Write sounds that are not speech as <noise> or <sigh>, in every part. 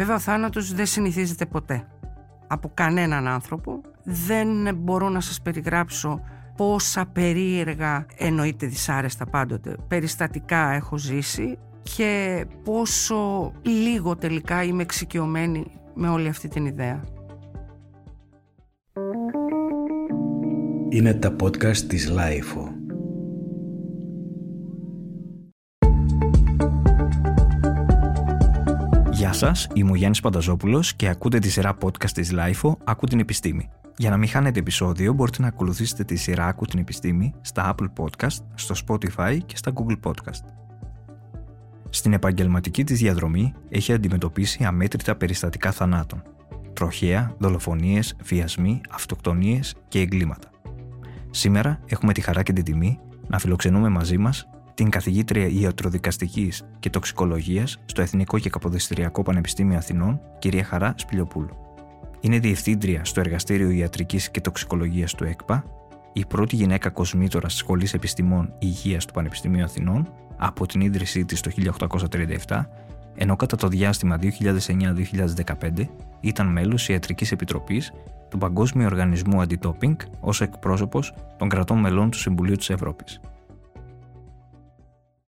Βέβαια ο θάνατος δεν συνηθίζεται ποτέ από κανέναν άνθρωπο. Δεν μπορώ να σας περιγράψω πόσα περίεργα, εννοείται δυσάρεστα πάντοτε, περιστατικά έχω ζήσει και πόσο λίγο τελικά είμαι εξοικειωμένη με όλη αυτή την ιδέα. Είναι τα podcast της Lifeo. Σας, είμαι ο Γιάννης Πανταζόπουλος και ακούτε τη σειρά podcast της Lifeo «Ακού την επιστήμη». Για να μην χάνετε επεισόδιο μπορείτε να ακολουθήσετε τη σειρά «Ακού την επιστήμη» στα Apple Podcast, στο Spotify και στα Google Podcast. Στην επαγγελματική της διαδρομή έχει αντιμετωπίσει αμέτρητα περιστατικά θανάτων. Τροχαία, δολοφονίες, βιασμοί, αυτοκτονίες και εγκλήματα. Σήμερα έχουμε τη χαρά και την τιμή να φιλοξενούμε μαζί μας την καθηγήτρια ιατροδικαστικής και τοξικολογίας στο Εθνικό και Καποδιστριακό Πανεπιστήμιο Αθηνών, κυρία Χαρά Σπηλιοπούλου. Είναι διευθύντρια στο Εργαστήριο Ιατρικής και Τοξικολογίας του ΕΚΠΑ, η πρώτη γυναίκα κοσμήτωρα της Σχολής Επιστημών Υγείας του Πανεπιστημίου Αθηνών από την ίδρυσή της το 1837, ενώ κατά το διάστημα 2009-2015 ήταν μέλος Ιατρικής Επιτροπής του Παγκόσμιου Οργανισμού Αντιτόπινγκ ως εκπρόσωπος των κρατών μελών του Συμβουλίου της Ευρώπης.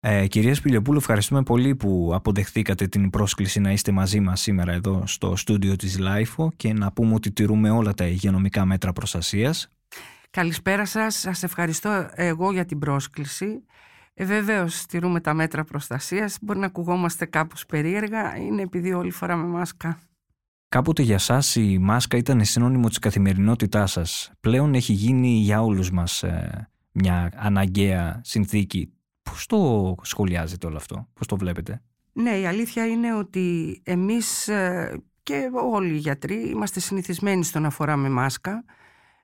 Ε, κυρία Σπηλιοπούλου, ευχαριστούμε πολύ που αποδεχθήκατε την πρόσκληση να είστε μαζί μας σήμερα εδώ στο στούντιο της LIFO και να πούμε ότι τηρούμε όλα τα υγειονομικά μέτρα προστασίας. Καλησπέρα σας. Σας ευχαριστώ εγώ για την πρόσκληση. Ε, Βεβαίως, τηρούμε τα μέτρα προστασίας. Μπορεί να ακουγόμαστε κάπως περίεργα. Είναι επειδή όλη φοράμε μάσκα. Κάποτε για σας η μάσκα ήταν συνώνυμο της καθημερινότητάς σας. Πλέον έχει γίνει για όλους μας ε, μια αναγκαία συνθήκη Πώς το σχολιάζετε όλο αυτό, πώς το βλέπετε; Ναι, η αλήθεια είναι ότι εμείς ε, και όλοι οι γιατροί είμαστε συνηθισμένοι στο να φοράμε μάσκα.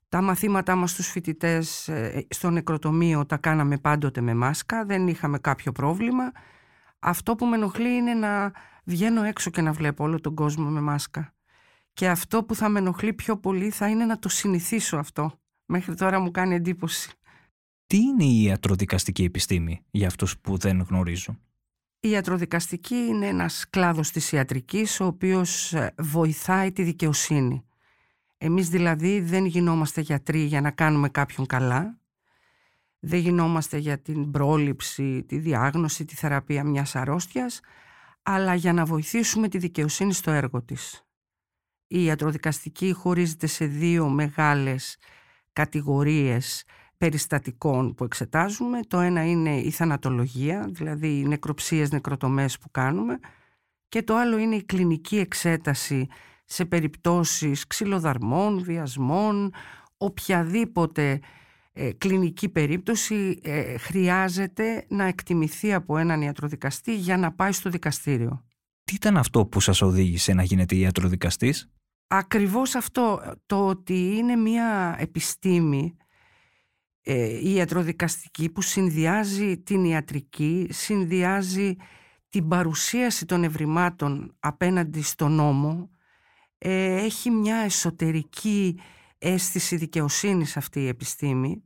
Τα μαθήματά μας στους φοιτητές ε, στο νεκροτομείο τα κάναμε πάντοτε με μάσκα, δεν είχαμε κάποιο πρόβλημα. Αυτό που με ενοχλεί είναι να βγαίνω έξω και να βλέπω όλο τον κόσμο με μάσκα. Και αυτό που θα με ενοχλεί πιο πολύ θα είναι να το συνηθίσω αυτό. Μέχρι τώρα μου κάνει εντύπωση. Τι είναι η ιατροδικαστική επιστήμη για αυτούς που δεν γνωρίζουν; Η ιατροδικαστική είναι ένας κλάδος της ιατρικής ο οποίος ε, βοηθάει τη δικαιοσύνη. Εμείς δηλαδή δεν γινόμαστε γιατροί για να κάνουμε κάποιον καλά. Δεν γινόμαστε για την πρόληψη, τη διάγνωση, τη θεραπεία μιας αρρώστιας, αλλά για να βοηθήσουμε τη δικαιοσύνη στο έργο της. Η ιατροδικαστική χωρίζεται σε δύο μεγάλες κατηγορίες περιστατικών που εξετάζουμε. Το ένα είναι η θανατολογία, δηλαδή οι νεκροψίες, νεκροτομές που κάνουμε και το άλλο είναι η κλινική εξέταση σε περιπτώσεις ξυλοδαρμών, βιασμών, οποιαδήποτε ε, κλινική περίπτωση ε, χρειάζεται να εκτιμηθεί από έναν ιατροδικαστή για να πάει στο δικαστήριο. Τι ήταν αυτό που σας οδήγησε να γίνετε ιατροδικαστής; Ακριβώς αυτό, το ότι είναι μια επιστήμη ε, η ιατροδικαστική που συνδυάζει την ιατρική, συνδυάζει την παρουσίαση των ευρημάτων απέναντι στον νόμο, ε, έχει μια εσωτερική αίσθηση δικαιοσύνης αυτή η επιστήμη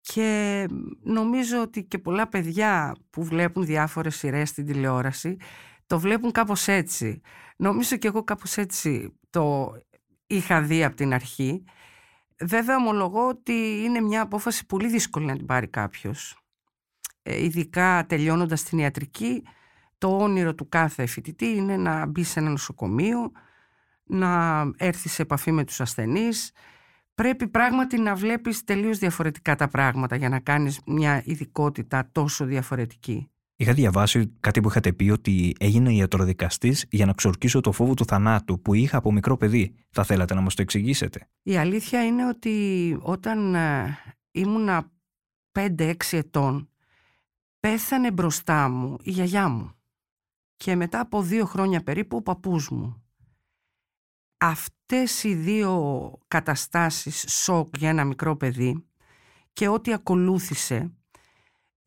και νομίζω ότι και πολλά παιδιά που βλέπουν διάφορες σειρές στην τηλεόραση το βλέπουν κάπως έτσι. Νομίζω και εγώ κάπως έτσι το είχα δει από την αρχή Βέβαια ομολογώ ότι είναι μια απόφαση πολύ δύσκολη να την πάρει κάποιος. Ε, ειδικά τελειώνοντας την ιατρική, το όνειρο του κάθε φοιτητή είναι να μπει σε ένα νοσοκομείο, να έρθει σε επαφή με τους ασθενείς. Πρέπει πράγματι να βλέπεις τελείως διαφορετικά τα πράγματα για να κάνεις μια ειδικότητα τόσο διαφορετική. Είχα διαβάσει κάτι που είχατε πει ότι έγινα ιατροδικαστής για να ξορκίσω το φόβο του θανάτου που είχα από μικρό παιδί. Θα θέλατε να μας το εξηγήσετε; Η αλήθεια είναι ότι όταν ε, ήμουνα 5-6 ετών πέθανε μπροστά μου η γιαγιά μου και μετά από δύο χρόνια περίπου ο παππούς μου. Αυτές οι δύο καταστάσεις σοκ για ένα μικρό παιδί και ό,τι ακολούθησε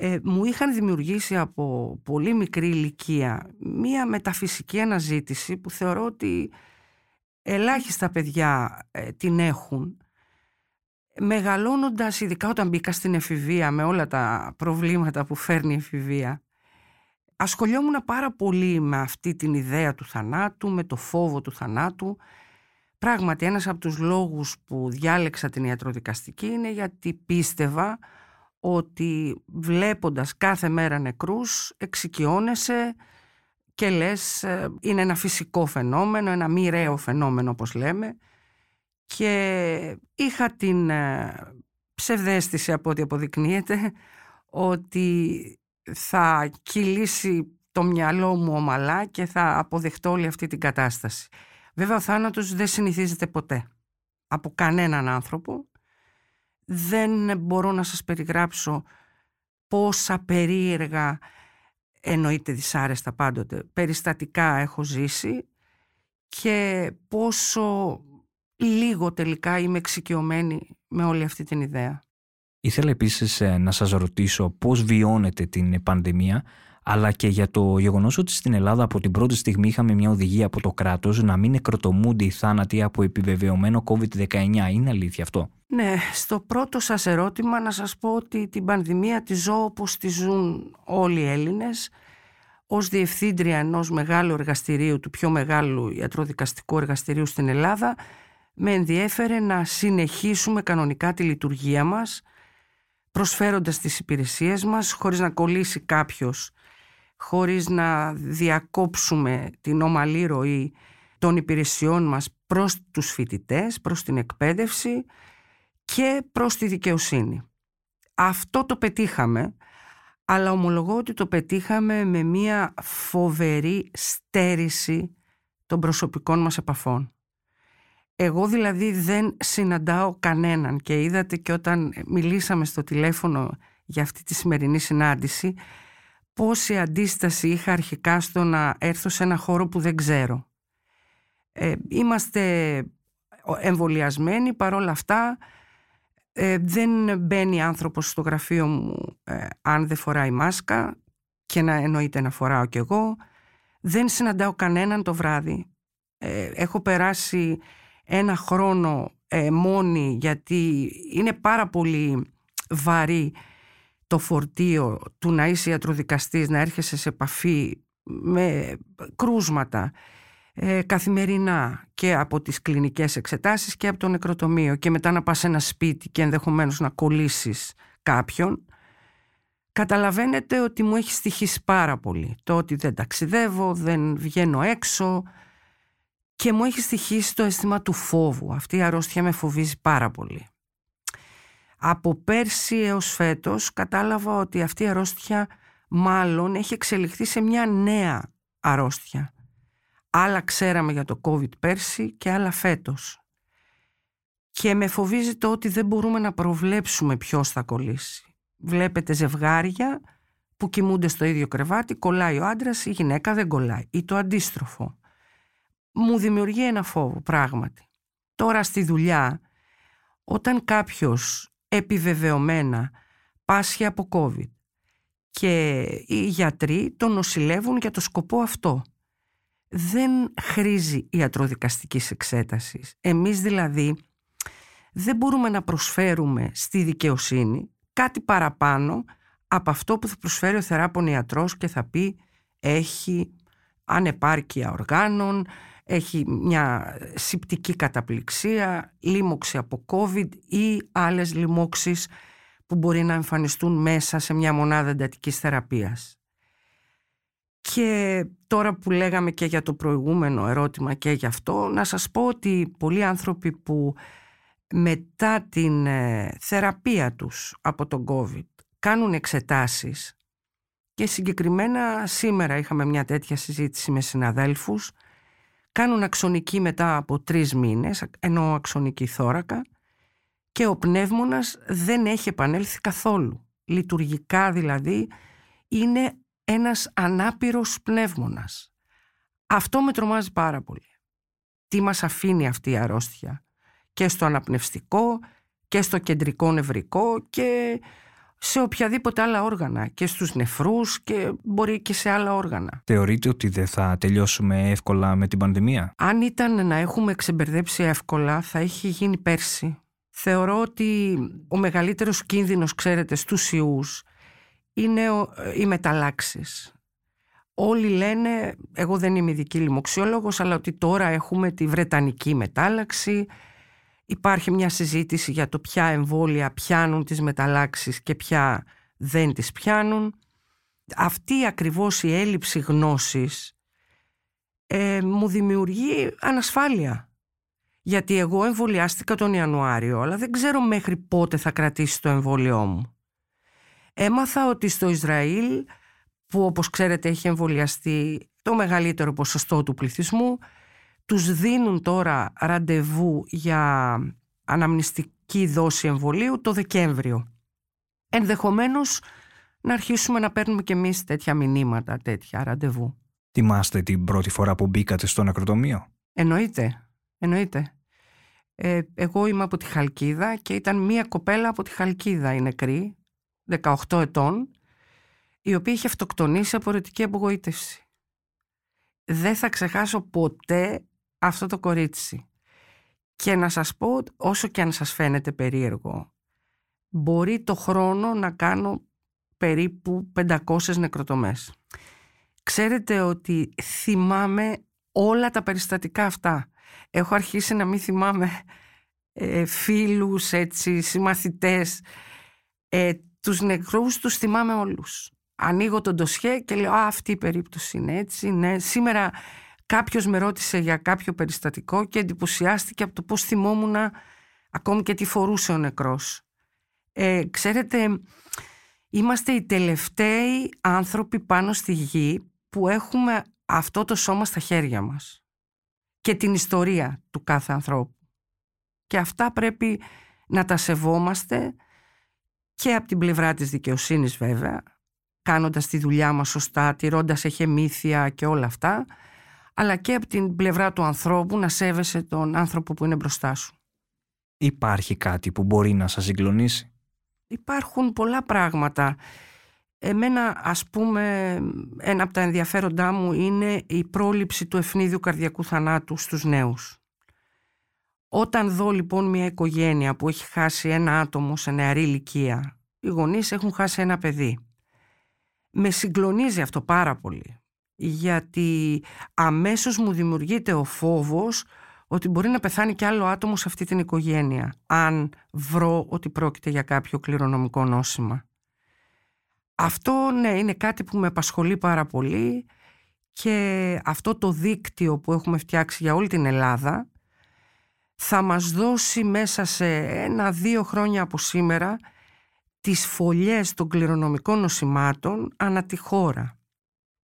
ε, μου είχαν δημιουργήσει από πολύ μικρή ηλικία μία μεταφυσική αναζήτηση που θεωρώ ότι ελάχιστα παιδιά ε, την έχουν μεγαλώνοντας ειδικά όταν μπήκα στην εφηβεία με όλα τα προβλήματα που φέρνει η εφηβεία ασχολιόμουν πάρα πολύ με αυτή την ιδέα του θανάτου, με το φόβο του θανάτου. Πράγματι ένας από τους λόγους που διάλεξα την ιατροδικαστική είναι γιατί πίστευα ότι βλέποντας κάθε μέρα νεκρούς εξοικειώνεσαι και λες ε, είναι ένα φυσικό φαινόμενο, ένα μοιραίο φαινόμενο όπως λέμε και είχα την ε, ψευδέστηση από ό,τι αποδεικνύεται ότι θα κυλήσει το μυαλό μου ομαλά και θα αποδεχτώ όλη αυτή την κατάσταση. Βέβαια ο θάνατος δεν συνηθίζεται ποτέ από κανέναν άνθρωπο. Δεν μπορώ να σας περιγράψω πόσα περίεργα, εννοείται δυσάρεστα πάντοτε, περιστατικά έχω ζήσει και πόσο λίγο τελικά είμαι εξοικειωμένη με όλη αυτή την ιδέα. Ήθελα επίσης ε, να σας ρωτήσω πώς βιώνετε την πανδημία αλλά και για το γεγονός ότι στην Ελλάδα από την πρώτη στιγμή είχαμε μια οδηγία από το κράτος να μην νεκροτομούνται οι θάνατοι από επιβεβαιωμένο COVID-19. Είναι αλήθεια αυτό; Ναι, στο πρώτο σας ερώτημα να σας πω ότι την πανδημία τη ζω όπως τη ζουν όλοι οι Έλληνες ως διευθύντρια ενός μεγάλου εργαστηρίου, του πιο μεγάλου ιατροδικαστικού εργαστηρίου στην Ελλάδα με ενδιέφερε να συνεχίσουμε κανονικά τη λειτουργία μας προσφέροντας τις υπηρεσίες μας χωρίς να κολλήσει κάποιος, χωρίς να διακόψουμε την ομαλή ροή των υπηρεσιών μας προς τους φοιτητές, προς την εκπαίδευση και προς τη δικαιοσύνη. Αυτό το πετύχαμε, αλλά ομολογώ ότι το πετύχαμε με μια φοβερή στέρηση των προσωπικών μας επαφών. Εγώ δηλαδή δεν συναντάω κανέναν και είδατε και όταν μιλήσαμε στο τηλέφωνο για αυτή τη σημερινή συνάντηση πόση αντίσταση είχα αρχικά στο να έρθω σε ένα χώρο που δεν ξέρω. Ε, είμαστε εμβολιασμένοι παρόλα αυτά ε, δεν μπαίνει άνθρωπος στο γραφείο μου ε, αν δεν φοράει μάσκα και να εννοείται να φοράω κι εγώ δεν συναντάω κανέναν το βράδυ ε, έχω περάσει ένα χρόνο ε, μόνη γιατί είναι πάρα πολύ βαρύ το φορτίο του να είσαι ιατροδικαστής, να έρχεσαι σε επαφή με κρούσματα ε, καθημερινά και από τις κλινικές εξετάσεις και από το νεκροτομείο και μετά να πας σε ένα σπίτι και ενδεχομένως να κολλήσεις κάποιον καταλαβαίνετε ότι μου έχει στοιχήσει πάρα πολύ το ότι δεν ταξιδεύω, δεν βγαίνω έξω και μου έχει στοιχήσει το αίσθημα του φόβου. Αυτή η αρρώστια με φοβίζει πάρα πολύ. Από πέρσι έως φέτος κατάλαβα ότι αυτή η αρρώστια μάλλον έχει εξελιχθεί σε μια νέα αρρώστια. Άλλα ξέραμε για το COVID πέρσι και άλλα φέτος. Και με φοβίζει το ότι δεν μπορούμε να προβλέψουμε ποιος θα κολλήσει. Βλέπετε ζευγάρια που κοιμούνται στο ίδιο κρεβάτι, κολλάει ο άντρας, η γυναίκα δεν κολλάει. Ή το αντίστροφο μου δημιουργεί ένα φόβο πράγματι. Τώρα στη δουλειά, όταν κάποιος επιβεβαιωμένα πάσχει από COVID και οι γιατροί τον νοσηλεύουν για το σκοπό αυτό. Δεν χρήζει ιατροδικαστικής εξέτασης. Εμείς δηλαδή δεν μπορούμε να προσφέρουμε στη δικαιοσύνη κάτι παραπάνω από αυτό που θα προσφέρει ο θεράπων ιατρός και θα πει έχει ανεπάρκεια οργάνων, έχει μια συπτική καταπληξία, λίμωξη από COVID ή άλλες λοιμώξεις που μπορεί να εμφανιστούν μέσα σε μια μονάδα εντατικής θεραπείας. Και τώρα που λέγαμε και για το προηγούμενο ερώτημα και για αυτό, να σας πω ότι πολλοί άνθρωποι που μετά την ε, θεραπεία τους από τον COVID κάνουν εξετάσεις και συγκεκριμένα σήμερα είχαμε μια τέτοια συζήτηση με συναδέλφους κάνουν αξονική μετά από τρεις μήνες, ενώ αξονική θώρακα και ο πνεύμονας δεν έχει επανέλθει καθόλου. Λειτουργικά δηλαδή είναι ένας ανάπηρος πνεύμονας. Αυτό με τρομάζει πάρα πολύ. Τι μας αφήνει αυτή η αρρώστια; Και στο αναπνευστικό και στο κεντρικό νευρικό και σε οποιαδήποτε άλλα όργανα και στους νεφρούς και μπορεί και σε άλλα όργανα. Θεωρείτε ότι δεν θα τελειώσουμε εύκολα με την πανδημία; Αν ήταν να έχουμε ξεμπερδέψει εύκολα θα είχε γίνει πέρσι. Θεωρώ ότι ο μεγαλύτερος κίνδυνος, ξέρετε, στους ιούς είναι οι μεταλλάξεις. όλοι λένε, εγώ δεν είμαι ειδική λοιμοξιόλογος, αλλά ότι τώρα έχουμε τη Βρετανική μετάλλαξη. Υπάρχει μια συζήτηση για το ποια εμβόλια πιάνουν τις μεταλλάξεις και ποια δεν τις πιάνουν. Αυτή ακριβώς η έλλειψη γνώσης ε, μου δημιουργεί ανασφάλεια. Γιατί εγώ εμβολιάστηκα τον Ιανουάριο, αλλά δεν ξέρω μέχρι πότε θα κρατήσει το εμβόλιό μου. Έμαθα ότι στο Ισραήλ, που όπως ξέρετε έχει εμβολιαστεί το μεγαλύτερο ποσοστό του πληθυσμού, τους δίνουν τώρα ραντεβού για αναμνηστική δόση εμβολίου το Δεκέμβριο. Ενδεχομένως να αρχίσουμε να παίρνουμε και εμείς τέτοια μηνύματα, τέτοια ραντεβού. Θυμάστε την πρώτη φορά που μπήκατε στο νεκροτομείο; Εννοείται, εννοείται. Ε, εγώ είμαι από τη Χαλκίδα και ήταν μία κοπέλα από τη Χαλκίδα η νεκρή, 18 ετών, η οποία είχε αυτοκτονήσει από ερωτική απογοήτευση. Δεν θα ξεχάσω ποτέ αυτό το κορίτσι. Και να σας πω, όσο και αν σας φαίνεται περίεργο, μπορεί το χρόνο να κάνω περίπου 500 νεκροτομές. Ξέρετε ότι θυμάμαι όλα τα περιστατικά αυτά. Έχω αρχίσει να μην θυμάμαι ε, φίλους, έτσι, συμμαθητές. Ε, τους νεκρούς τους θυμάμαι όλους. Ανοίγω τον ντοσιέ και λέω «Α, αυτή η περίπτωση είναι έτσι, ναι». Σήμερα κάποιος με ρώτησε για κάποιο περιστατικό και εντυπωσιάστηκε από το πώς θυμόμουν ακόμη και τι φορούσε ο νεκρός. Ε, ξέρετε, είμαστε οι τελευταίοι άνθρωποι πάνω στη γη που έχουμε αυτό το σώμα στα χέρια μας και την ιστορία του κάθε ανθρώπου. Και αυτά πρέπει να τα σεβόμαστε και από την πλευρά της δικαιοσύνης βέβαια, κάνοντας τη δουλειά μας σωστά, τηρώντας εχεμήθεια και όλα αυτά, αλλά και από την πλευρά του ανθρώπου να σέβεσαι τον άνθρωπο που είναι μπροστά σου. Υπάρχει κάτι που μπορεί να σας συγκλονίσει; Υπάρχουν πολλά πράγματα. Εμένα ας πούμε ένα από τα ενδιαφέροντά μου είναι η πρόληψη του ευνίδιου καρδιακού θανάτου στους νέους. Όταν δω λοιπόν μια οικογένεια που έχει χάσει ένα άτομο σε νεαρή ηλικία, οι γονείς έχουν χάσει ένα παιδί. Με συγκλονίζει αυτό πάρα πολύ, γιατί αμέσως μου δημιουργείται ο φόβος ότι μπορεί να πεθάνει και άλλο άτομο σε αυτή την οικογένεια, αν βρω ότι πρόκειται για κάποιο κληρονομικό νόσημα. Αυτό ναι, είναι κάτι που με απασχολεί πάρα πολύ και αυτό το δίκτυο που έχουμε φτιάξει για όλη την Ελλάδα θα μας δώσει μέσα σε ένα-δύο χρόνια από σήμερα τις φωλιές των κληρονομικών νοσημάτων ανά τη χώρα.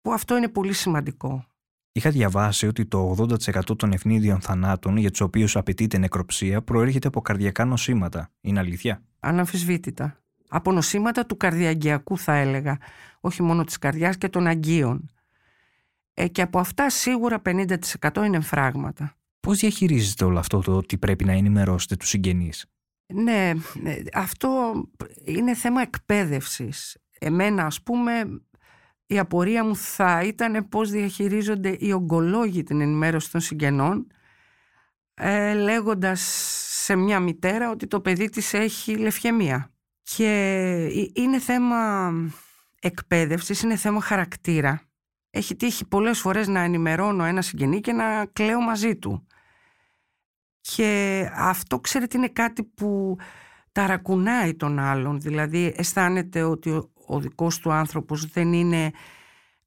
Που αυτό είναι πολύ σημαντικό. Είχα διαβάσει ότι το 80% των ευνίδιων θανάτων για τους οποίους απαιτείται νεκροψία προέρχεται από καρδιακά νοσήματα. Είναι αλήθεια; Αναμφισβήτητα. Από νοσήματα του καρδιαγγειακού θα έλεγα. Όχι μόνο της καρδιάς και των αγκίων. Ε, και από αυτά σίγουρα 50% είναι εμφράγματα. Πώς διαχειρίζεστε όλο αυτό το ότι πρέπει να ενημερώσετε τους συγγενείς; Ναι, ε, αυτό είναι θέμα εκπαίδευσης. Εμένα ας πούμε η απορία μου θα ήταν πώς διαχειρίζονται οι ογκολόγοι την ενημέρωση των συγγενών ε, λέγοντας σε μια μητέρα ότι το παιδί της έχει λευχαιμία. Και ε, είναι θέμα εκπαίδευσης, είναι θέμα χαρακτήρα. Έχει τύχει πολλές φορές να ενημερώνω ένα συγγενή και να κλαίω μαζί του. Και αυτό ξέρετε είναι κάτι που ταρακουνάει τον άλλον. Δηλαδή αισθάνεται ότι ο, ο δικός του άνθρωπος δεν είναι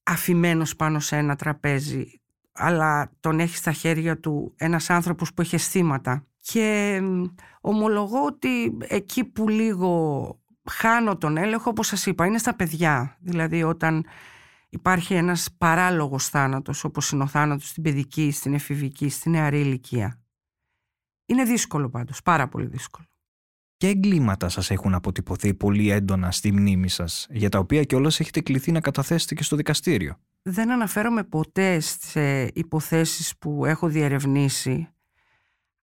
αφημένος πάνω σε ένα τραπέζι αλλά τον έχει στα χέρια του ένας άνθρωπος που έχει αισθήματα. Και ομολογώ ότι εκεί που λίγο χάνω τον έλεγχο, όπως σας είπα, είναι στα παιδιά. Δηλαδή όταν υπάρχει ένας παράλογος θάνατος, όπως είναι ο θάνατος στην παιδική, στην εφηβική, στην νεαρή ηλικία. Είναι δύσκολο πάντως, πάρα πολύ δύσκολο. Και εγκλήματα σας έχουν αποτυπωθεί πολύ έντονα στη μνήμη σας, για τα οποία κιόλας έχετε κληθεί να καταθέσετε και στο δικαστήριο. Δεν αναφέρομαι ποτέ σε υποθέσεις που έχω διερευνήσει,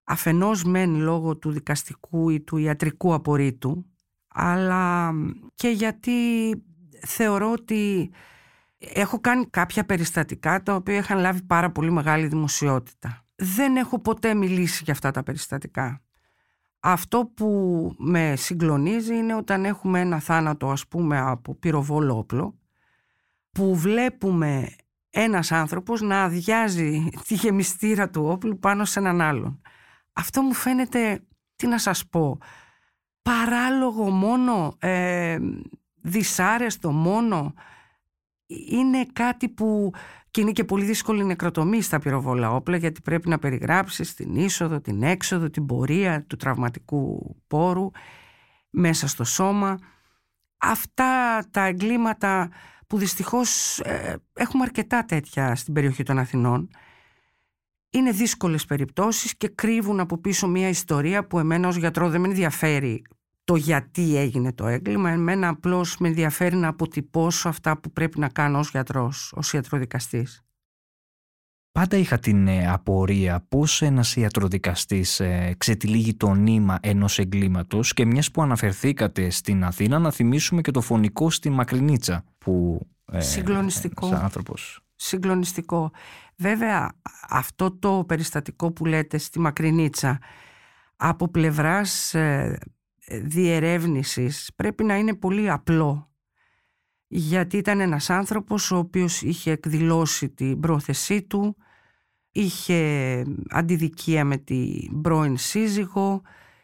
αφενός μεν λόγω του δικαστικού ή του ιατρικού απορρίτου, αλλά και γιατί θεωρώ ότι έχω κάνει κάποια περιστατικά τα οποία είχαν λάβει πάρα πολύ μεγάλη δημοσιότητα δεν έχω ποτέ μιλήσει για αυτά τα περιστατικά. Αυτό που με συγκλονίζει είναι όταν έχουμε ένα θάνατο ας πούμε από πυροβόλο όπλο που βλέπουμε ένας άνθρωπος να αδειάζει τη γεμιστήρα του όπλου πάνω σε έναν άλλον. Αυτό μου φαίνεται, τι να σας πω, παράλογο μόνο, ε, δυσάρεστο μόνο. Είναι κάτι που και είναι και πολύ δύσκολη νεκροτομή στα πυροβόλα όπλα γιατί πρέπει να περιγράψεις την είσοδο, την έξοδο, την πορεία του τραυματικού πόρου μέσα στο σώμα. Αυτά τα εγκλήματα που δυστυχώς ε, έχουμε αρκετά τέτοια στην περιοχή των Αθηνών είναι δύσκολες περιπτώσεις και κρύβουν από πίσω μια ιστορία που εμένα ως γιατρό δεν με ενδιαφέρει το γιατί έγινε το έγκλημα. Εμένα απλώς με ενδιαφέρει να αποτυπώσω αυτά που πρέπει να κάνω ως γιατρός, ως ιατροδικαστής. Πάντα είχα την ε, απορία πώς ένας ιατροδικαστής ε, ξετυλίγει το νήμα ενός εγκλήματος και μιας που αναφερθήκατε στην Αθήνα να θυμίσουμε και το φωνικό στη Μακρινίτσα που ε, Συγκλονιστικό. Σαν άνθρωπος. Συγκλονιστικό. Βέβαια αυτό το περιστατικό που λέτε στη Μακρινίτσα από πλευράς ε, διερεύνησης πρέπει να είναι πολύ απλό γιατί ήταν ένας άνθρωπος ο οποίος είχε εκδηλώσει την πρόθεσή του είχε αντιδικία με την πρώην σύζυγο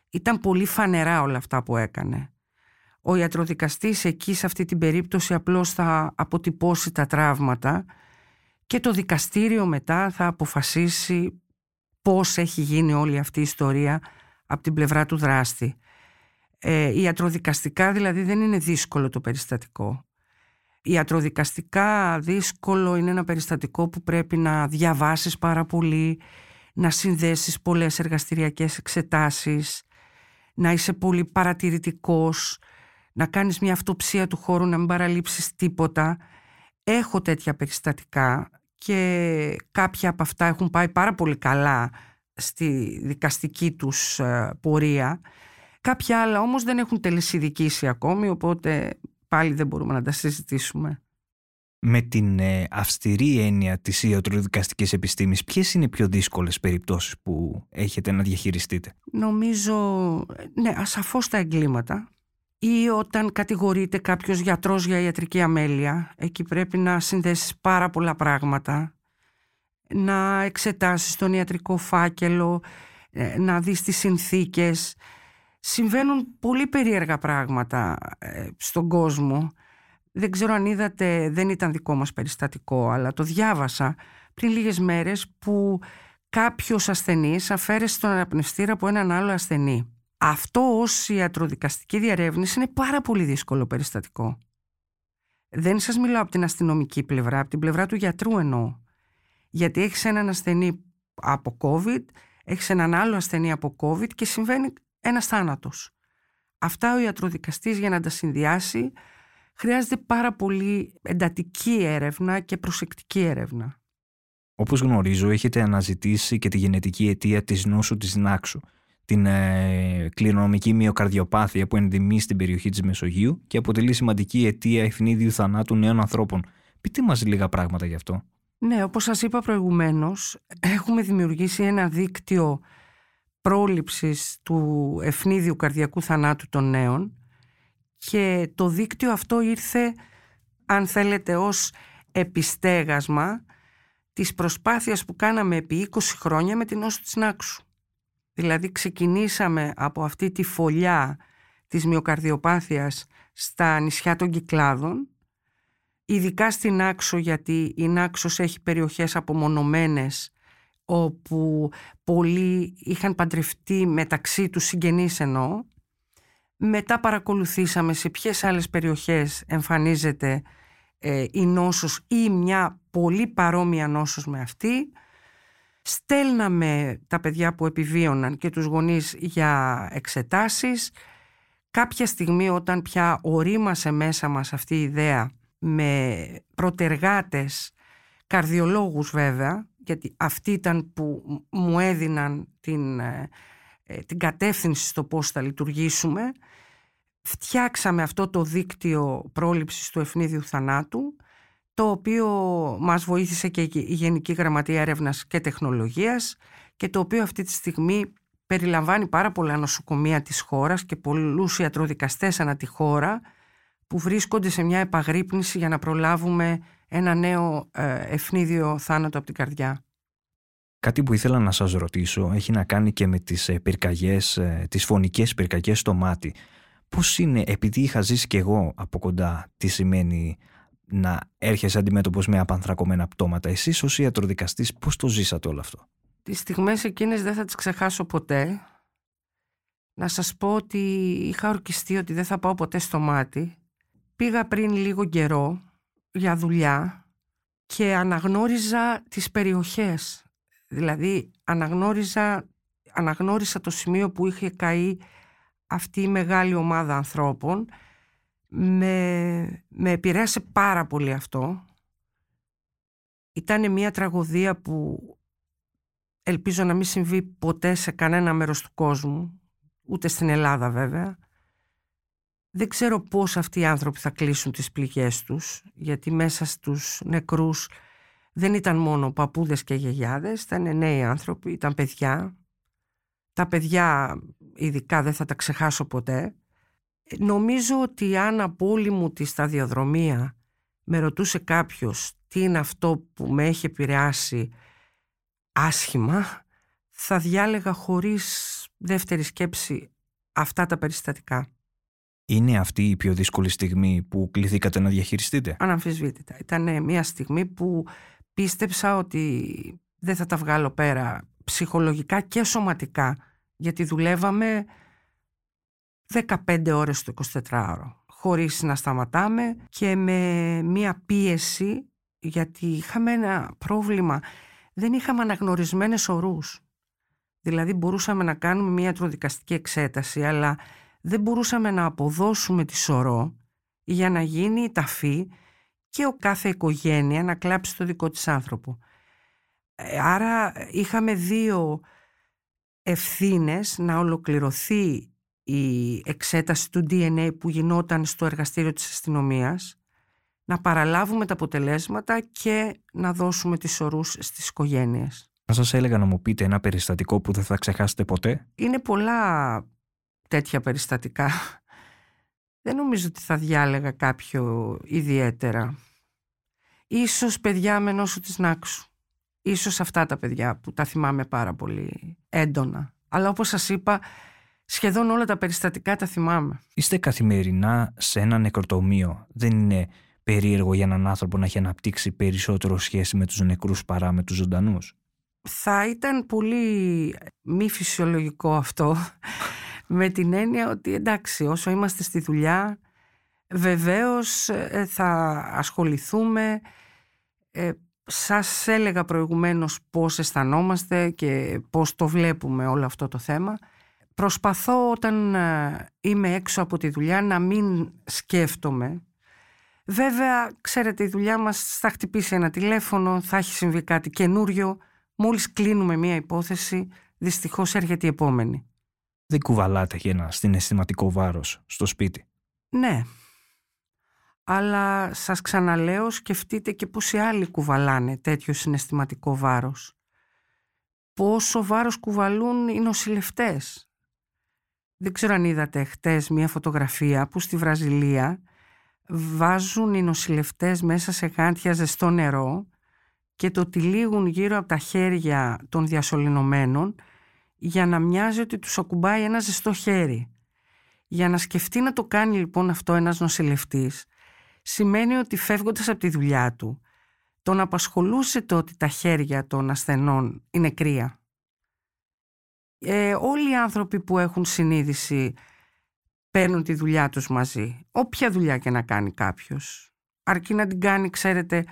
ήταν πολύ φανερά όλα αυτά που έκανε ο ιατροδικαστής εκεί σε αυτή την περίπτωση απλώς θα αποτυπώσει τα τραύματα και το δικαστήριο μετά θα αποφασίσει πώς έχει γίνει όλη αυτή η ιστορία από την πλευρά του δράστη. Ε, ιατροδικαστικά δηλαδή δεν είναι δύσκολο το περιστατικό. Ιατροδικαστικά δύσκολο είναι ένα περιστατικό που πρέπει να διαβάσεις πάρα πολύ, να συνδέσεις πολλές εργαστηριακές εξετάσεις, να είσαι πολύ παρατηρητικός, να κάνεις μια αυτοψία του χώρου, να μην παραλείψεις τίποτα. Έχω τέτοια περιστατικά και κάποια από αυτά έχουν πάει πάρα πολύ καλά στη δικαστική τους ε, πορεία. Κάποια άλλα όμως δεν έχουν τελεσιδικήσει ακόμη, οπότε πάλι δεν μπορούμε να τα συζητήσουμε. Με την ε, αυστηρή έννοια της ιατροδικαστικής επιστήμης, ποιες είναι οι πιο δύσκολες περιπτώσεις που έχετε να διαχειριστείτε; Νομίζω, ναι, ασαφώς τα εγκλήματα ή όταν κατηγορείται κάποιος γιατρός για ιατρική αμέλεια. Εκεί πρέπει να συνδέσεις πάρα πολλά πράγματα, να εξετάσεις τον ιατρικό φάκελο, ε, να δεις τις συνθήκες. Συμβαίνουν πολύ περίεργα πράγματα ε, στον κόσμο. Δεν ξέρω αν είδατε, δεν ήταν δικό μας περιστατικό, αλλά το διάβασα πριν λίγες μέρες που κάποιος ασθενής αφαίρεσε τον αναπνευστήρα από έναν άλλο ασθενή. Αυτό ως ιατροδικαστική διαρεύνηση είναι πάρα πολύ δύσκολο περιστατικό. Δεν σας μιλάω από την αστυνομική πλευρά, από την πλευρά του γιατρού εννοώ. Γιατί έχεις έναν ασθενή από COVID, έχεις έναν άλλο ασθενή από COVID και συμβαίνει ένας θάνατος. Αυτά ο ιατροδικαστής για να τα συνδυάσει χρειάζεται πάρα πολύ εντατική έρευνα και προσεκτική έρευνα. Όπως γνωρίζω έχετε αναζητήσει και τη γενετική αιτία της νόσου της Νάξου την ε, κληρονομική μυοκαρδιοπάθεια που ενδημεί στην περιοχή της Μεσογείου και αποτελεί σημαντική αιτία ευνίδιου θανάτου νέων ανθρώπων. Πείτε μας λίγα πράγματα γι' αυτό. Ναι, όπως σας είπα προηγουμένως, έχουμε δημιουργήσει ένα δίκτυο πρόληψης του ευνίδιου καρδιακού θανάτου των νέων και το δίκτυο αυτό ήρθε, αν θέλετε, ως επιστέγασμα της προσπάθειας που κάναμε επί 20 χρόνια με την νόσο της Νάξου. Δηλαδή ξεκινήσαμε από αυτή τη φωλιά της μυοκαρδιοπάθειας στα νησιά των Κυκλάδων, ειδικά στην Άξο γιατί η Νάξος έχει περιοχές απομονωμένες όπου πολλοί είχαν παντρευτεί μεταξύ τους συγγενείς εννοώ. Μετά παρακολουθήσαμε σε ποιες άλλες περιοχές εμφανίζεται ε, η νόσος ή μια πολύ παρόμοια νόσος με αυτή στέλναμε τα παιδιά που επιβίωναν και τους γονείς για εξετάσεις. Κάποια στιγμή όταν πια ορίμασε μέσα μας αυτή η ιδέα με προτεργάτες, καρδιολόγους βέβαια, γιατί αυτοί ήταν που μου έδιναν την, ε, ε, την κατεύθυνση στο πώς θα λειτουργήσουμε, φτιάξαμε αυτό το δίκτυο πρόληψης του ευνίδιου θανάτου το οποίο μας βοήθησε και η Γενική Γραμματεία Έρευνας και Τεχνολογίας και το οποίο αυτή τη στιγμή περιλαμβάνει πάρα πολλά νοσοκομεία της χώρας και πολλούς ιατροδικαστές ανά τη χώρα που βρίσκονται σε μια επαγρύπνηση για να προλάβουμε ένα νέο ε, ευνίδιο θάνατο από την καρδιά. Κάτι που ήθελα να σας ρωτήσω έχει να κάνει και με τις ε, πυρκαγιές, ε, τις φωνικές πυρκαγιές στο μάτι. Πώς είναι, επειδή είχα ζήσει και εγώ από κοντά τι σημαίνει να έρχεσαι αντιμέτωπος με απανθρακωμένα πτώματα; Εσείς ως ιατροδικαστής πώς το ζήσατε όλο αυτό; Τις στιγμές εκείνες δεν θα τις ξεχάσω ποτέ. Να σας πω ότι είχα ορκιστεί ότι δεν θα πάω ποτέ στο μάτι. Πήγα πριν λίγο καιρό για δουλειά και αναγνώριζα τις περιοχές. Δηλαδή αναγνώριζα, αναγνώρισα το σημείο που είχε καεί αυτή η μεγάλη ομάδα ανθρώπων. Με, με επηρέασε πάρα πολύ αυτό. Ήταν μια τραγωδία που ελπίζω να μην συμβεί ποτέ σε κανένα μέρος του κόσμου, ούτε στην Ελλάδα βέβαια. Δεν ξέρω πώς αυτοί οι άνθρωποι θα κλείσουν τις πληγές τους, γιατί μέσα στους νεκρούς δεν ήταν μόνο παππούδες και γιαγιάδες, ήταν νέοι άνθρωποι, ήταν παιδιά. Τα παιδιά ειδικά δεν θα τα ξεχάσω ποτέ. Νομίζω ότι αν από όλη μου τη σταδιοδρομία με ρωτούσε κάποιος τι είναι αυτό που με έχει επηρεάσει άσχημα, θα διάλεγα χωρίς δεύτερη σκέψη αυτά τα περιστατικά. Είναι αυτή η πιο δύσκολη στιγμή που κληθήκατε να διαχειριστείτε; Αναμφισβήτητα. Ήταν μια στιγμή που πίστεψα ότι δεν θα τα βγάλω πέρα ψυχολογικά και σωματικά γιατί δουλεύαμε 15 ώρες το 24ωρο χωρίς να σταματάμε και με μία πίεση γιατί είχαμε ένα πρόβλημα δεν είχαμε αναγνωρισμένες ορούς δηλαδή μπορούσαμε να κάνουμε μία τροδικαστική εξέταση αλλά δεν μπορούσαμε να αποδώσουμε τη σωρό για να γίνει η ταφή και ο κάθε οικογένεια να κλάψει το δικό της άνθρωπο. Ε, άρα είχαμε δύο ευθύνες να ολοκληρωθεί η εξέταση του DNA που γινόταν στο εργαστήριο της αστυνομίας, να παραλάβουμε τα αποτελέσματα και να δώσουμε τις ορούς στις οικογένειες. Αν σας έλεγα να μου πείτε ένα περιστατικό που δεν θα ξεχάσετε ποτέ. Είναι πολλά τέτοια περιστατικά. <laughs> Δεν νομίζω ότι θα διάλεγα κάποιο ιδιαίτερα. Ίσως παιδιά με νόσο της Νάξου. Ίσως αυτά τα παιδιά που τα θυμάμαι πάρα πολύ έντονα. Αλλά όπως σας είπα, σχεδόν όλα τα περιστατικά τα θυμάμαι. Είστε καθημερινά σε ένα νεκροτομείο. Δεν είναι περίεργο για έναν άνθρωπο να έχει αναπτύξει περισσότερο σχέση με τους νεκρούς παρά με τους ζωντανούς; Θα ήταν πολύ μη φυσιολογικό αυτό με την έννοια ότι εντάξει όσο είμαστε στη δουλειά βεβαίως ε, θα ασχοληθούμε ε, σας έλεγα προηγουμένως πώς αισθανόμαστε και πώς το βλέπουμε όλο αυτό το θέμα. Προσπαθώ όταν ε, είμαι έξω από τη δουλειά να μην σκέφτομαι. Βέβαια, ξέρετε, η δουλειά μας θα χτυπήσει ένα τηλέφωνο, θα έχει συμβεί κάτι καινούριο. Μόλις κλείνουμε μία υπόθεση, δυστυχώς έρχεται η επόμενη. Δεν κουβαλάτε για ένα συναισθηματικό βάρος στο σπίτι. Ναι, αλλά σας ξαναλέω σκεφτείτε και πόσοι άλλοι κουβαλάνε τέτοιο συναισθηματικό βάρος. Πόσο βάρος κουβαλούν οι νοσηλευτές. Δεν ξέρω αν είδατε χτες μια φωτογραφία που στη Βραζιλία βάζουν οι νοσηλευτές μέσα σε γάντια ζεστό νερό και το τυλίγουν γύρω από τα χέρια των διασωληνωμένων για να μοιάζει ότι τους ακουμπάει ένα ζεστό χέρι. Για να σκεφτεί να το κάνει λοιπόν αυτό ένας νοσηλευτής σημαίνει ότι φεύγοντας από τη δουλειά του τον απασχολούσε το ότι τα χέρια των ασθενών είναι κρύα. Ε, όλοι οι άνθρωποι που έχουν συνείδηση παίρνουν τη δουλειά τους μαζί. Όποια δουλειά και να κάνει κάποιος. Αρκεί να την κάνει, ξέρετε,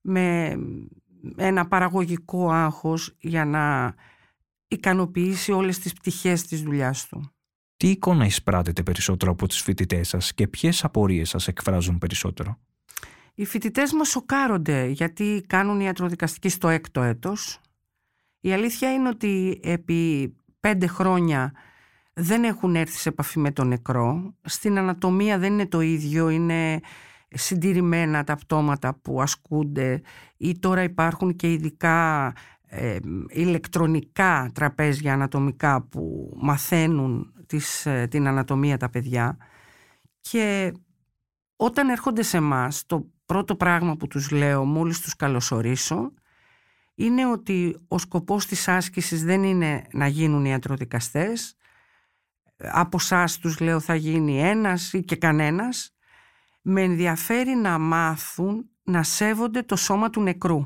με ένα παραγωγικό άγχος για να ικανοποιήσει όλες τις πτυχές της δουλειάς του. Τι εικόνα εισπράτετε περισσότερο από τους φοιτητές σας και ποιες απορίες σας εκφράζουν περισσότερο; Οι φοιτητές μας σοκάρονται γιατί κάνουν ιατροδικαστική στο έκτο έτος. Η αλήθεια είναι ότι επί πέντε χρόνια δεν έχουν έρθει σε επαφή με τον νεκρό. Στην ανατομία δεν είναι το ίδιο, είναι συντηρημένα τα πτώματα που ασκούνται ή τώρα υπάρχουν και ειδικά ε, ηλεκτρονικά τραπέζια ανατομικά που μαθαίνουν τις, ε, την ανατομία τα παιδιά και όταν έρχονται σε εμάς, το πρώτο πράγμα που τους λέω μόλις τους καλωσορίσω είναι ότι ο σκοπός της άσκησης δεν είναι να γίνουν ιατροδικαστές. Από εσά τους λέω θα γίνει ένας ή και κανένας. Με ενδιαφέρει να μάθουν να σέβονται το σώμα του νεκρού.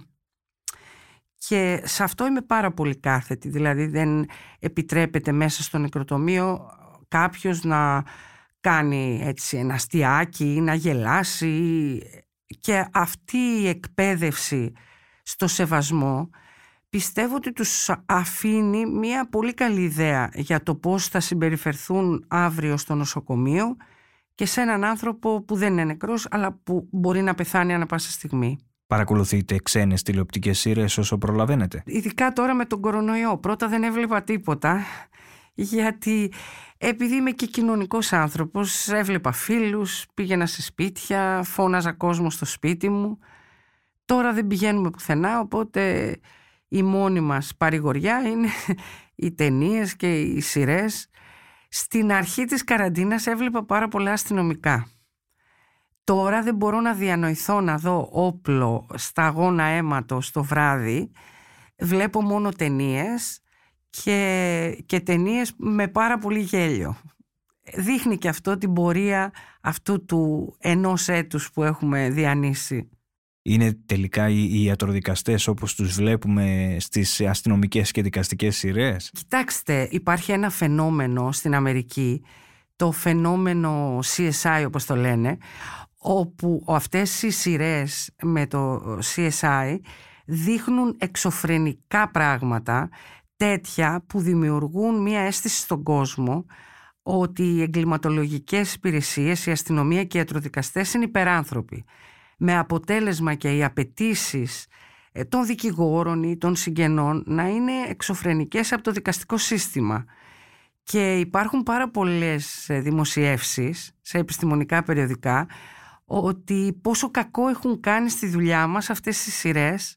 Και σε αυτό είμαι πάρα πολύ κάθετη. Δηλαδή δεν επιτρέπεται μέσα στο νεκροτομείο κάποιος να κάνει έτσι ένα αστιάκι ή να γελάσει και αυτή η εκπαίδευση στο σεβασμό πιστεύω ότι τους αφήνει μια πολύ καλή ιδέα για το πώς θα συμπεριφερθούν αύριο στο νοσοκομείο και σε έναν άνθρωπο που δεν είναι νεκρός αλλά που μπορεί να πεθάνει ανα πάσα στιγμή. Παρακολουθείτε ξένες τηλεοπτικές σειρές όσο προλαβαίνετε; Ειδικά τώρα με τον κορονοϊό. Πρώτα δεν έβλεπα τίποτα γιατί επειδή είμαι και κοινωνικός άνθρωπος έβλεπα φίλους, πήγαινα σε σπίτια, φώναζα κόσμο στο σπίτι μου. Τώρα δεν πηγαίνουμε πουθενά οπότε η μόνη μας παρηγοριά είναι οι ταινίες και οι σειρές. Στην αρχή της καραντίνας έβλεπα πάρα πολλά αστυνομικά. Τώρα δεν μπορώ να διανοηθώ να δω όπλο στα αγώνα αίματος το βράδυ. Βλέπω μόνο ταινίες και, και ταινίες με πάρα πολύ γέλιο. Δείχνει και αυτό την πορεία αυτού του ενός έτους που έχουμε διανύσει. Είναι τελικά οι ιατροδικαστές όπως τους βλέπουμε στις αστυνομικές και δικαστικές σειρές; Κοιτάξτε, υπάρχει ένα φαινόμενο στην Αμερική, το φαινόμενο CSI όπως το λένε, όπου αυτές οι σειρές με το CSI δείχνουν εξωφρενικά πράγματα τέτοια που δημιουργούν μία αίσθηση στον κόσμο ότι οι εγκληματολογικές υπηρεσίες, η αστυνομία και οι ιατροδικαστές είναι υπεράνθρωποι. Με αποτέλεσμα και οι απαιτήσει ε, των δικηγόρων ή των συγγενών να είναι εξωφρενικές από το δικαστικό σύστημα. Και υπάρχουν πάρα πολλές ε, δημοσιεύσεις σε επιστημονικά περιοδικά ότι πόσο κακό έχουν κάνει στη δουλειά μας αυτές τις σειρές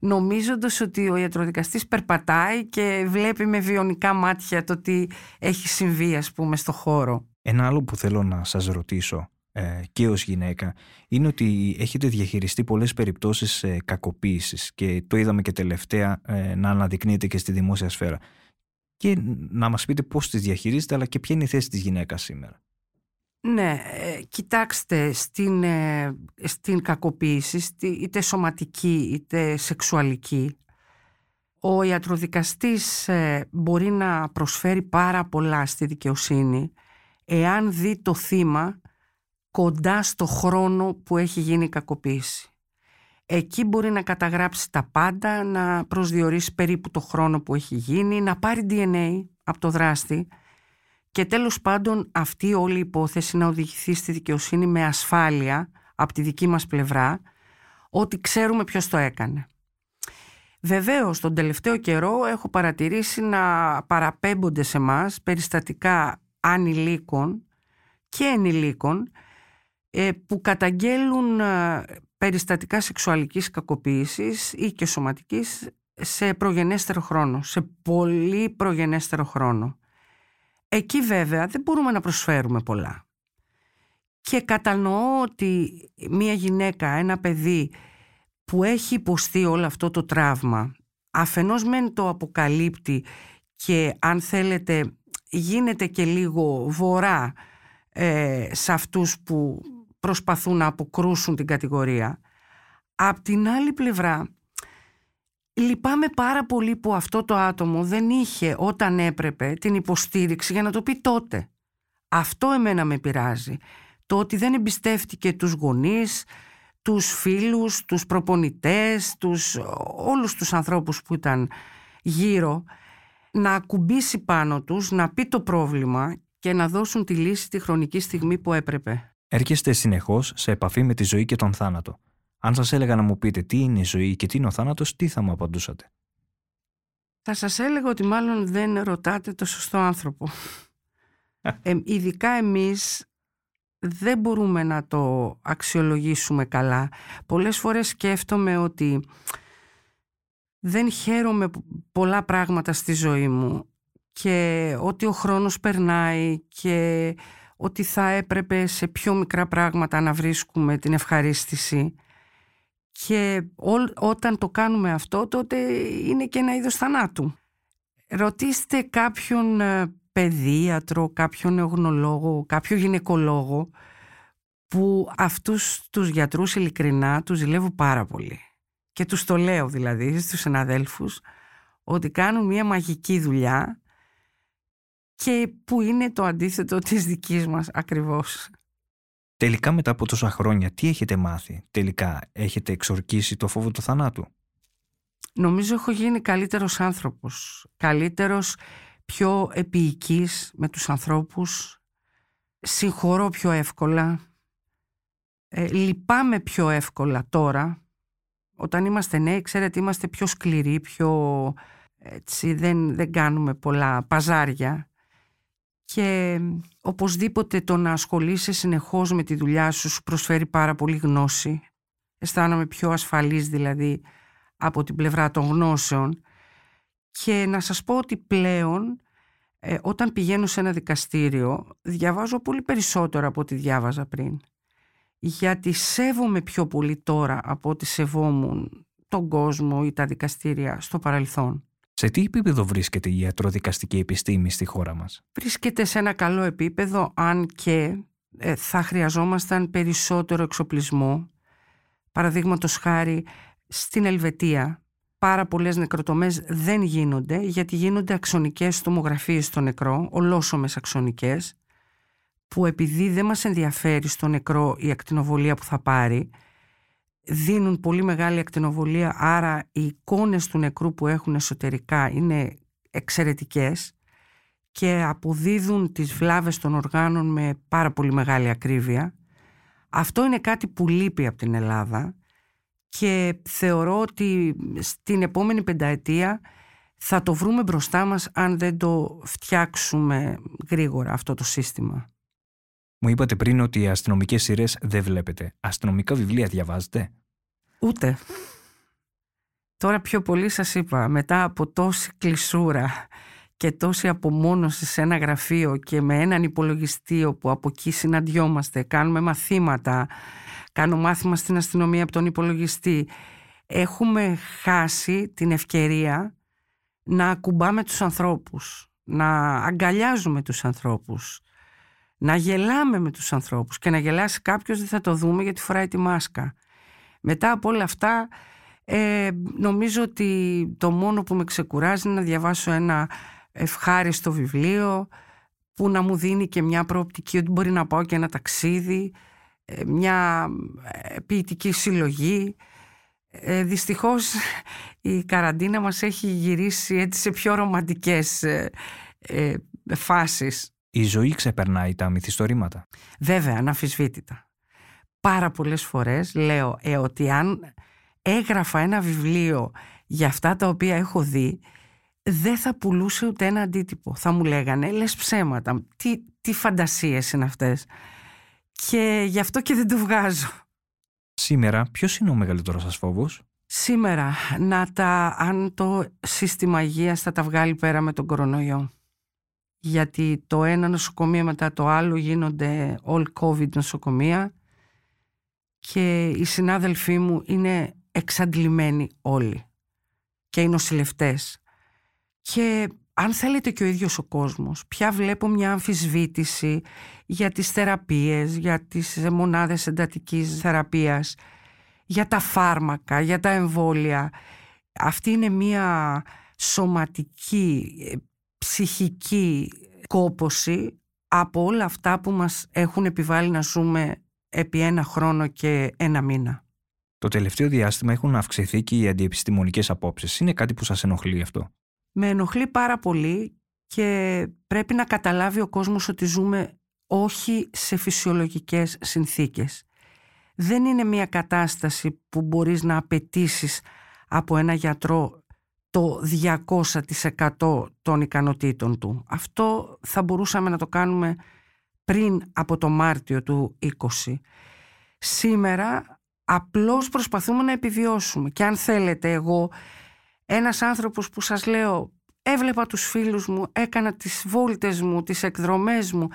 νομίζοντας ότι ο ιατροδικαστής περπατάει και βλέπει με βιονικά μάτια το τι έχει συμβεί ας πούμε στο χώρο. Ένα άλλο που θέλω να σας ρωτήσω ε, και ως γυναίκα είναι ότι έχετε διαχειριστεί πολλές περιπτώσεις ε, κακοποίησης και το είδαμε και τελευταία ε, να αναδεικνύεται και στη δημόσια σφαίρα και να μας πείτε πώς τις διαχειρίζετε αλλά και ποια είναι η θέση της γυναίκας σήμερα. Ναι, ε, κοιτάξτε, στην, ε, στην κακοποίηση, είτε σωματική είτε σεξουαλική, ο ιατροδικαστής ε, μπορεί να προσφέρει πάρα πολλά στη δικαιοσύνη εάν δει το θύμα κοντά στο χρόνο που έχει γίνει η κακοποίηση. Εκεί μπορεί να καταγράψει τα πάντα, να προσδιορίσει περίπου το χρόνο που έχει γίνει, να πάρει DNA από το δράστη και τέλος πάντων αυτή όλη η υπόθεση να οδηγηθεί στη δικαιοσύνη με ασφάλεια από τη δική μας πλευρά ότι ξέρουμε ποιος το έκανε. Βεβαίως τον τελευταίο καιρό έχω παρατηρήσει να παραπέμπονται σε μας περιστατικά ανηλίκων και ενηλίκων ε, που καταγγέλουν ε, περιστατικά σεξουαλικής κακοποίησης ή και σωματικής σε προγενέστερο χρόνο, σε πολύ προγενέστερο χρόνο. Εκεί βέβαια δεν μπορούμε να προσφέρουμε πολλά. Και κατανοώ ότι μια γυναίκα, ένα παιδί που έχει υποστεί όλο αυτό το τραύμα, αφενός μεν το αποκαλύπτει και αν θέλετε γίνεται και λίγο βορρά ε, σε αυτούς που προσπαθούν να αποκρούσουν την κατηγορία. Απ' την άλλη πλευρά Λυπάμαι πάρα πολύ που αυτό το άτομο δεν είχε όταν έπρεπε την υποστήριξη για να το πει τότε. Αυτό εμένα με πειράζει. Το ότι δεν εμπιστεύτηκε τους γονείς, τους φίλους, τους προπονητές, τους, όλους τους ανθρώπους που ήταν γύρω να ακουμπήσει πάνω τους, να πει το πρόβλημα και να δώσουν τη λύση τη χρονική στιγμή που έπρεπε. Έρχεστε συνεχώς σε επαφή με τη ζωή και τον θάνατο. Αν σας έλεγα να μου πείτε τι είναι η ζωή και τι είναι ο θάνατος, τι θα μου απαντούσατε; Θα σας έλεγα ότι μάλλον δεν ρωτάτε το σωστό άνθρωπο. <laughs> ε, ειδικά εμείς δεν μπορούμε να το αξιολογήσουμε καλά. Πολλές φορές σκέφτομαι ότι δεν χαίρομαι πολλά πράγματα στη ζωή μου και ότι ο χρόνος περνάει και ότι θα έπρεπε σε πιο μικρά πράγματα να βρίσκουμε την ευχαρίστηση και όταν το κάνουμε αυτό τότε είναι και ένα είδος θανάτου. Ρωτήστε κάποιον ε, παιδίατρο, κάποιον νεογνολόγο, κάποιο γυναικολόγο που αυτούς τους γιατρούς ειλικρινά τους ζηλεύω πάρα πολύ. Και τους το λέω δηλαδή στους συναδέλφους ότι κάνουν μια μαγική δουλειά και που είναι το αντίθετο της δικής μας ακριβώς. Τελικά μετά από τόσα χρόνια τι έχετε μάθει, τελικά έχετε εξορκίσει το φόβο του θανάτου; Νομίζω έχω γίνει καλύτερος άνθρωπος, καλύτερος πιο επίοικης με τους ανθρώπους, συγχωρώ πιο εύκολα, ε, λυπάμαι πιο εύκολα τώρα. Όταν είμαστε νέοι, ξέρετε, είμαστε πιο σκληροί, πιο έτσι, δεν, δεν κάνουμε πολλά παζάρια και οπωσδήποτε το να ασχολείσαι συνεχώς με τη δουλειά σου σου προσφέρει πάρα πολύ γνώση. Αισθάνομαι πιο ασφαλής δηλαδή από την πλευρά των γνώσεων και να σας πω ότι πλέον ε, όταν πηγαίνω σε ένα δικαστήριο διαβάζω πολύ περισσότερο από ό,τι διάβαζα πριν γιατί σέβομαι πιο πολύ τώρα από ό,τι σεβόμουν τον κόσμο ή τα δικαστήρια στο παρελθόν. Σε τι επίπεδο βρίσκεται η ιατροδικαστική επιστήμη στη χώρα μας; Βρίσκεται σε ένα καλό επίπεδο αν και ε, θα χρειαζόμασταν περισσότερο εξοπλισμό. Παραδείγματος χάρη στην Ελβετία πάρα πολλές νεκροτομές δεν γίνονται γιατί γίνονται αξονικές τομογραφίες στο νεκρό, ολόσωμες αξονικές που επειδή δεν μας ενδιαφέρει στο νεκρό η ακτινοβολία που θα πάρει δίνουν πολύ μεγάλη ακτινοβολία άρα οι εικόνες του νεκρού που έχουν εσωτερικά είναι εξαιρετικές και αποδίδουν τις βλάβες των οργάνων με πάρα πολύ μεγάλη ακρίβεια. Αυτό είναι κάτι που λείπει από την Ελλάδα και θεωρώ ότι στην επόμενη πενταετία θα το βρούμε μπροστά μας αν δεν το φτιάξουμε γρήγορα αυτό το σύστημα. Μου είπατε πριν ότι οι αστυνομικές σειρές δεν βλέπετε. Αστυνομικά βιβλία διαβάζετε; Ούτε. Τώρα πιο πολύ σας είπα, μετά από τόση κλεισούρα και τόση απομόνωση σε ένα γραφείο και με έναν υπολογιστή όπου από εκεί συναντιόμαστε, κάνουμε μαθήματα, κάνω μάθημα στην αστυνομία από τον υπολογιστή. Έχουμε χάσει την ευκαιρία να ακουμπάμε τους ανθρώπους, να αγκαλιάζουμε τους ανθρώπους, να γελάμε με τους ανθρώπους και να γελάσει κάποιος δεν θα το δούμε γιατί φοράει τη μάσκα. Μετά από όλα αυτά ε, νομίζω ότι το μόνο που με ξεκουράζει είναι να διαβάσω ένα ευχάριστο βιβλίο που να μου δίνει και μια προοπτική ότι μπορεί να πάω και ένα ταξίδι, ε, μια ε, ποιητική συλλογή. Ε, δυστυχώς η καραντίνα μας έχει γυρίσει έτσι σε πιο ρομαντικές ε, ε φάσεις. Η ζωή ξεπερνάει τα μυθιστορήματα. Βέβαια, αναφυσβήτητα. Πάρα πολλές φορές λέω ε, ότι αν έγραφα ένα βιβλίο για αυτά τα οποία έχω δει, δεν θα πουλούσε ούτε ένα αντίτυπο. Θα μου λέγανε, λες ψέματα, τι, τι φαντασίες είναι αυτές. Και γι' αυτό και δεν το βγάζω. Σήμερα, ποιος είναι ο μεγαλύτερος σας φόβος; Σήμερα, να τα, αν το σύστημα υγείας θα τα βγάλει πέρα με τον κορονοϊό γιατί το ένα νοσοκομείο μετά το άλλο γίνονται all covid νοσοκομεία και οι συνάδελφοί μου είναι εξαντλημένοι όλοι και οι νοσηλευτές. Και αν θέλετε και ο ίδιος ο κόσμος πια βλέπω μια αμφισβήτηση για τις θεραπείες για τις μονάδες εντατικής θεραπείας για τα φάρμακα, για τα εμβόλια. Αυτή είναι μια σωματική ψυχική κόποση από όλα αυτά που μας έχουν επιβάλει να ζούμε επί ένα χρόνο και ένα μήνα. Το τελευταίο διάστημα έχουν αυξηθεί και οι αντιεπιστημονικές απόψεις. Είναι κάτι που σας ενοχλεί αυτό; Με ενοχλεί πάρα πολύ και πρέπει να καταλάβει ο κόσμος ότι ζούμε όχι σε φυσιολογικές συνθήκες. Δεν είναι μια κατάσταση που μπορείς να απαιτήσεις από ένα γιατρό το 200% των ικανοτήτων του. Αυτό θα μπορούσαμε να το κάνουμε πριν από το Μάρτιο του 20. Σήμερα απλώς προσπαθούμε να επιβιώσουμε και αν θέλετε εγώ ένας άνθρωπος που σας λέω έβλεπα τους φίλους μου, έκανα τις βόλτες μου, τις εκδρομές μου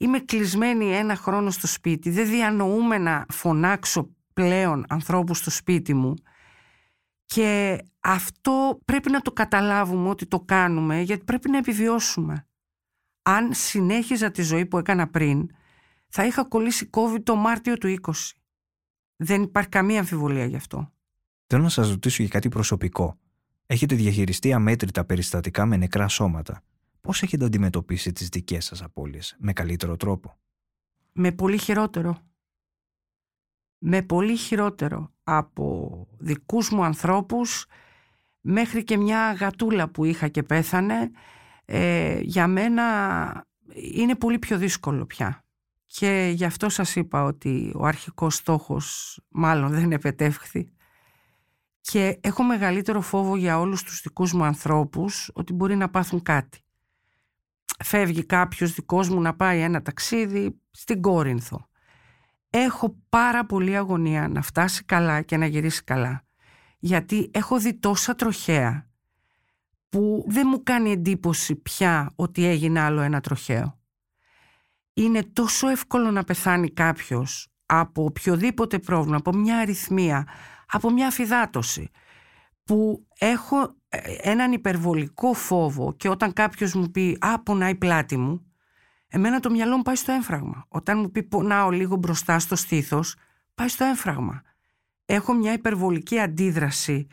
Είμαι κλεισμένη ένα χρόνο στο σπίτι, δεν διανοούμε να φωνάξω πλέον ανθρώπους στο σπίτι μου και αυτό πρέπει να το καταλάβουμε ότι το κάνουμε γιατί πρέπει να επιβιώσουμε. Αν συνέχιζα τη ζωή που έκανα πριν, θα είχα κολλήσει COVID το Μάρτιο του 20. Δεν υπάρχει καμία αμφιβολία γι' αυτό. Θέλω να σας ρωτήσω για κάτι προσωπικό. Έχετε διαχειριστεί αμέτρητα περιστατικά με νεκρά σώματα. Πώς έχετε αντιμετωπίσει τις δικές σας απώλειες, με καλύτερο τρόπο; Με πολύ χειρότερο. Με πολύ χειρότερο από δικούς μου ανθρώπους μέχρι και μια γατούλα που είχα και πέθανε. Ε, για μένα είναι πολύ πιο δύσκολο πια. Και γι' αυτό σας είπα ότι ο αρχικός στόχος μάλλον δεν επετεύχθη. Και έχω μεγαλύτερο φόβο για όλους τους δικούς μου ανθρώπους ότι μπορεί να πάθουν κάτι. Φεύγει κάποιος δικός μου να πάει ένα ταξίδι στην Κόρινθο. Έχω πάρα πολύ αγωνία να φτάσει καλά και να γυρίσει καλά. Γιατί έχω δει τόσα τροχαία που δεν μου κάνει εντύπωση πια ότι έγινε άλλο ένα τροχαίο. Είναι τόσο εύκολο να πεθάνει κάποιος από οποιοδήποτε πρόβλημα, από μια αριθμία, από μια αφιδάτωση που έχω ε, έναν υπερβολικό φόβο και όταν κάποιος μου πει «Α, πονάει η πλάτη μου», εμένα το μυαλό μου πάει στο έμφραγμα. Όταν μου πει «Πονάω λίγο μπροστά στο στήθος», πάει στο έμφραγμα. Έχω μια υπερβολική αντίδραση,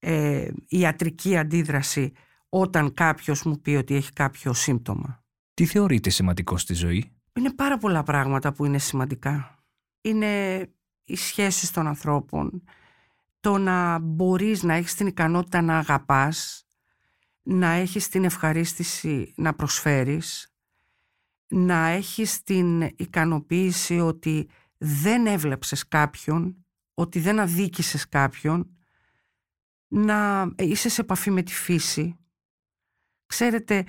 ε, ιατρική αντίδραση, όταν κάποιος μου πει ότι έχει κάποιο σύμπτωμα. Τι θεωρείτε σημαντικό στη ζωή; Είναι πάρα πολλά πράγματα που είναι σημαντικά. Είναι οι σχέσεις των ανθρώπων, το να μπορείς να έχεις την ικανότητα να αγαπάς, να έχεις την ευχαρίστηση να προσφέρεις, να έχεις την ικανοποίηση ότι δεν έβλεψες κάποιον, ότι δεν αδίκησες κάποιον, να είσαι σε επαφή με τη φύση. Ξέρετε,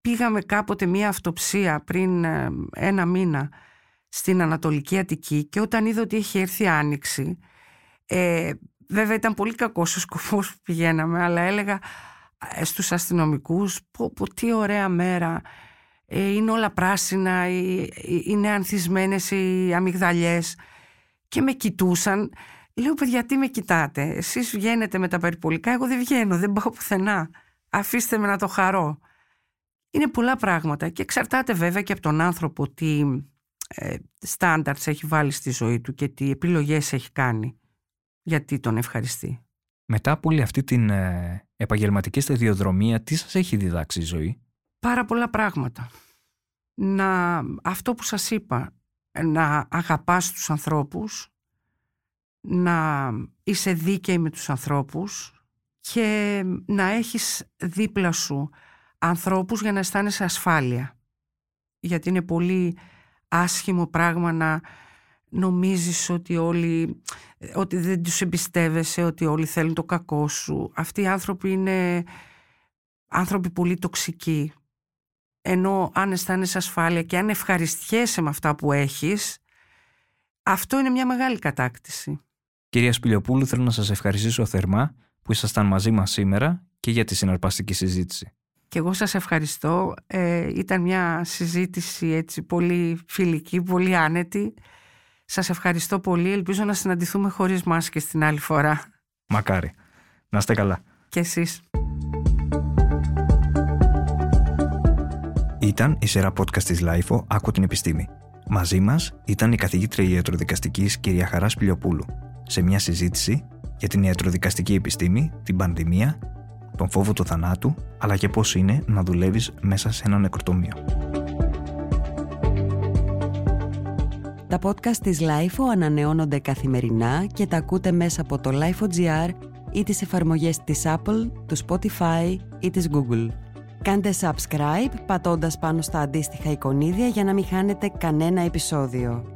πήγαμε κάποτε μία αυτοψία πριν ε, ένα μήνα στην Ανατολική Αττική και όταν είδα ότι είχε έρθει άνοιξη, ε, Βέβαια ήταν πολύ κακός ο σκοπός που πηγαίναμε, αλλά έλεγα ε, στους αστυνομικούς πω, πω τι ωραία μέρα, ε, είναι όλα πράσινα, ε, είναι ανθισμένες οι αμυγδαλιές και με κοιτούσαν. Λέω παιδιά τι με κοιτάτε, εσείς βγαίνετε με τα περιπολικά, εγώ δεν βγαίνω, δεν πάω πουθενά. Αφήστε με να το χαρώ. Είναι πολλά πράγματα και εξαρτάται βέβαια και από τον άνθρωπο τι ε, έχει βάλει στη ζωή του και τι επιλογές έχει κάνει γιατί τον ευχαριστεί. Μετά από όλη αυτή την ε, επαγγελματική σταδιοδρομία, τι σας έχει διδάξει η ζωή; Πάρα πολλά πράγματα. Να, αυτό που σας είπα, να αγαπάς τους ανθρώπους, να είσαι δίκαιη με τους ανθρώπους και να έχεις δίπλα σου ανθρώπους για να αισθάνεσαι ασφάλεια. Γιατί είναι πολύ άσχημο πράγμα να νομίζεις ότι όλοι, ότι δεν τους εμπιστεύεσαι, ότι όλοι θέλουν το κακό σου. Αυτοί οι άνθρωποι είναι άνθρωποι πολύ τοξικοί. Ενώ αν αισθάνεσαι ασφάλεια και αν ευχαριστιέσαι με αυτά που έχεις, αυτό είναι μια μεγάλη κατάκτηση. Κυρία Σπηλιοπούλου, θέλω να σας ευχαριστήσω θερμά που ήσασταν μαζί μας σήμερα και για τη συναρπαστική συζήτηση. Και εγώ σας ευχαριστώ. Ε, ήταν μια συζήτηση έτσι πολύ φιλική, πολύ άνετη. Σας ευχαριστώ πολύ. Ελπίζω να συναντηθούμε χωρίς μάσκες την άλλη φορά. Μακάρι. Να είστε καλά. Και εσείς. Ήταν η σειρά podcast της LIFO «Άκου την επιστήμη». Μαζί μας ήταν η καθηγήτρια ιατροδικαστικής κυρία Χαρά Πιλιοπούλου σε μια συζήτηση για την ιατροδικαστική επιστήμη, την πανδημία, τον φόβο του θανάτου, αλλά και πώς είναι να δουλεύεις μέσα σε ένα νεκροτομείο. Τα podcast της LIFO ανανεώνονται καθημερινά και τα ακούτε μέσα από το LIFO.gr ή τις εφαρμογές της Apple, του Spotify ή της Google. Κάντε subscribe πατώντας πάνω στα αντίστοιχα εικονίδια για να μην χάνετε κανένα επεισόδιο.